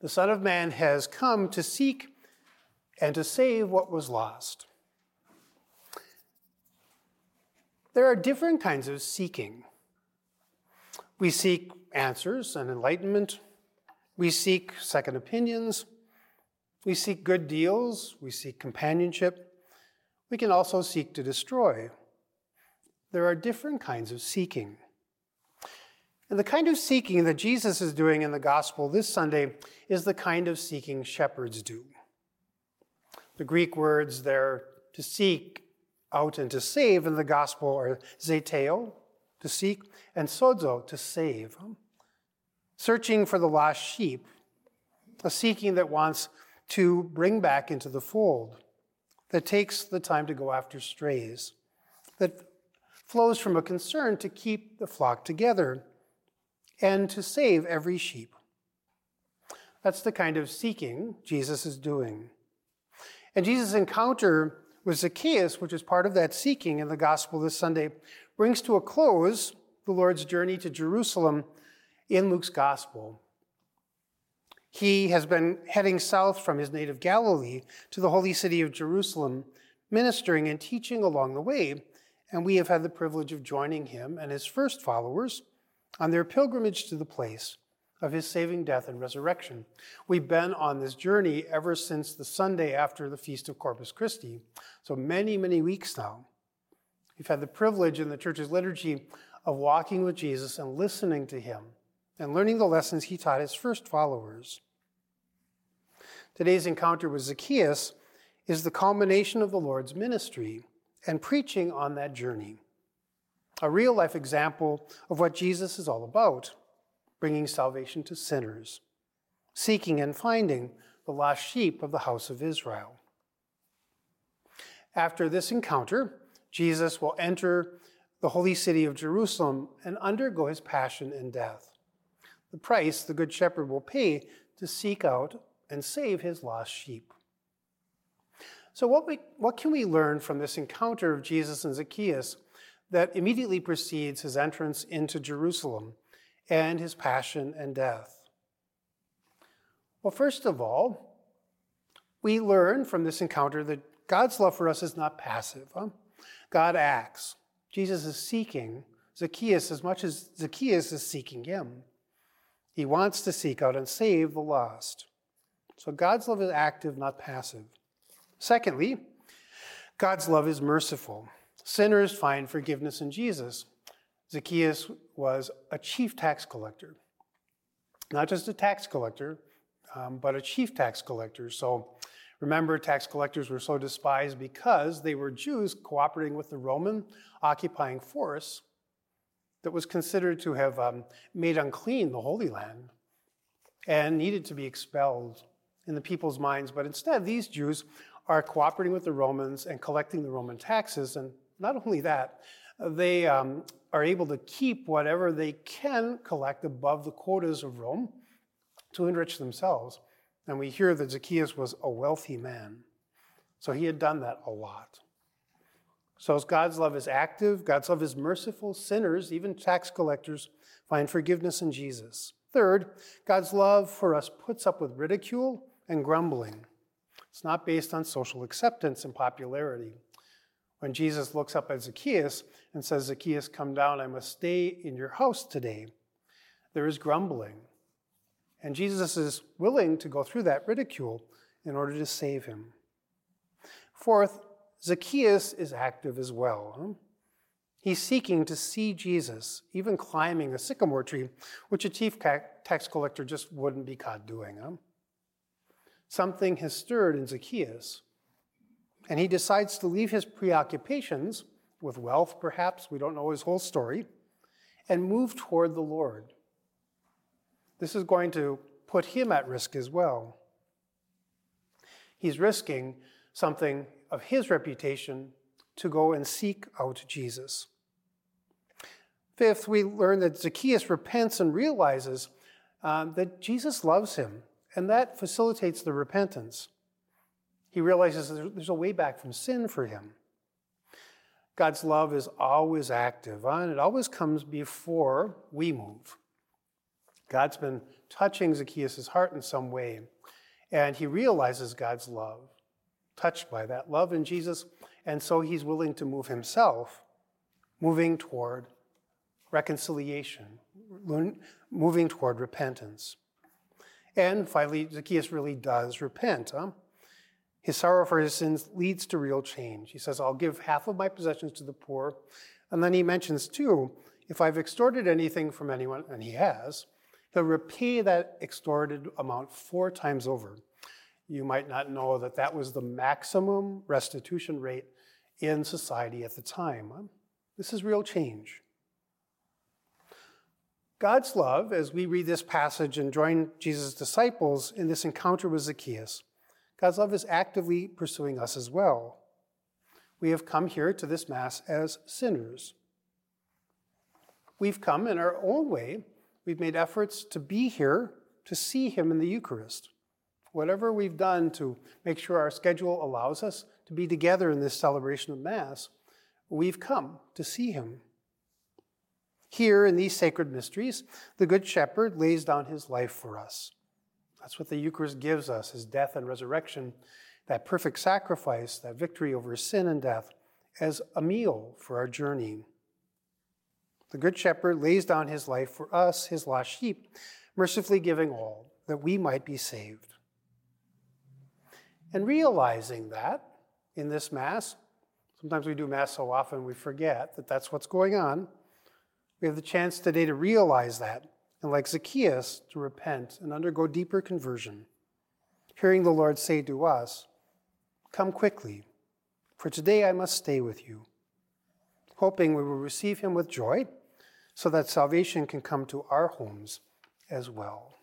The Son of Man has come to seek and to save what was lost. There are different kinds of seeking. We seek answers and enlightenment. We seek second opinions. We seek good deals. We seek companionship. We can also seek to destroy. There are different kinds of seeking. And the kind of seeking that Jesus is doing in the gospel this Sunday is the kind of seeking shepherds do. The Greek words there to seek out and to save in the gospel are zeteo, to seek, and sozo, to save. Searching for the lost sheep, a seeking that wants to bring back into the fold, that takes the time to go after strays, that flows from a concern to keep the flock together and to save every sheep. That's the kind of seeking Jesus is doing. And Jesus' encounter with Zacchaeus, which is part of that seeking in the gospel this Sunday, brings to a close the Lord's journey to Jerusalem in Luke's gospel. He has been heading south from his native Galilee to the holy city of Jerusalem, ministering and teaching along the way, and we have had the privilege of joining him and his first followers on their pilgrimage to the place of his saving death and resurrection. We've been on this journey ever since the Sunday after the Feast of Corpus Christi, so many, many weeks now. We've had the privilege in the church's liturgy of walking with Jesus and listening to him and learning the lessons he taught his first followers. Today's encounter with Zacchaeus is the culmination of the Lord's ministry and preaching on that journey a real life example of what Jesus is all about bringing salvation to sinners, seeking and finding the lost sheep of the house of Israel. After this encounter, Jesus will enter the holy city of Jerusalem and undergo his passion and death. The price the Good Shepherd will pay to seek out and save his lost sheep. So, what, we, what can we learn from this encounter of Jesus and Zacchaeus that immediately precedes his entrance into Jerusalem and his passion and death? Well, first of all, we learn from this encounter that God's love for us is not passive. Huh? God acts. Jesus is seeking Zacchaeus as much as Zacchaeus is seeking him. He wants to seek out and save the lost. So God's love is active, not passive. Secondly, God's love is merciful. Sinners find forgiveness in Jesus. Zacchaeus was a chief tax collector. Not just a tax collector, um, but a chief tax collector. So remember, tax collectors were so despised because they were Jews cooperating with the Roman occupying force that was considered to have um, made unclean the Holy Land and needed to be expelled in the people's minds. But instead, these Jews are cooperating with the Romans and collecting the Roman taxes and not only that, they um, are able to keep whatever they can collect above the quotas of Rome to enrich themselves. And we hear that Zacchaeus was a wealthy man. So he had done that a lot. So as God's love is active, God's love is merciful. Sinners, even tax collectors, find forgiveness in Jesus. Third, God's love for us puts up with ridicule and grumbling. It's not based on social acceptance and popularity when Jesus looks up at Zacchaeus and says, Zacchaeus, come down, I must stay in your house today, there is grumbling. And Jesus is willing to go through that ridicule in order to save him. Fourth, Zacchaeus is active as well. He's seeking to see Jesus, even climbing a sycamore tree, which a chief tax collector just wouldn't be caught doing. Something has stirred in Zacchaeus and he decides to leave his preoccupations with wealth, perhaps, we don't know his whole story, and move toward the Lord. This is going to put him at risk as well. He's risking something of his reputation to go and seek out Jesus. Fifth, we learn that Zacchaeus repents and realizes um, that Jesus loves him, and that facilitates the repentance. He realizes there's a way back from sin for him. God's love is always active, uh, and it always comes before we move. God's been touching Zacchaeus' heart in some way. And he realizes God's love, touched by that love in Jesus. And so he's willing to move himself, moving toward reconciliation, moving toward repentance. And finally, Zacchaeus really does repent. Huh? His sorrow for his sins leads to real change. He says, I'll give half of my possessions to the poor. And then he mentions, too, if I've extorted anything from anyone, and he has, he'll repay that extorted amount four times over. You might not know that that was the maximum restitution rate in society at the time. This is real change. God's love, as we read this passage and join Jesus' disciples in this encounter with Zacchaeus, God's love is actively pursuing us as well. We have come here to this Mass as sinners. We've come in our own way. We've made efforts to be here to see Him in the Eucharist. Whatever we've done to make sure our schedule allows us to be together in this celebration of Mass, we've come to see Him. Here in these sacred mysteries, the Good Shepherd lays down his life for us. That's what the Eucharist gives us his death and resurrection, that perfect sacrifice, that victory over sin and death, as a meal for our journey. The Good Shepherd lays down his life for us, his lost sheep, mercifully giving all that we might be saved. And realizing that in this Mass, sometimes we do Mass so often we forget that that's what's going on. We have the chance today to realize that and like Zacchaeus, to repent and undergo deeper conversion. Hearing the Lord say to us, Come quickly, for today I must stay with you. Hoping we will receive him with joy, so that salvation can come to our homes as well.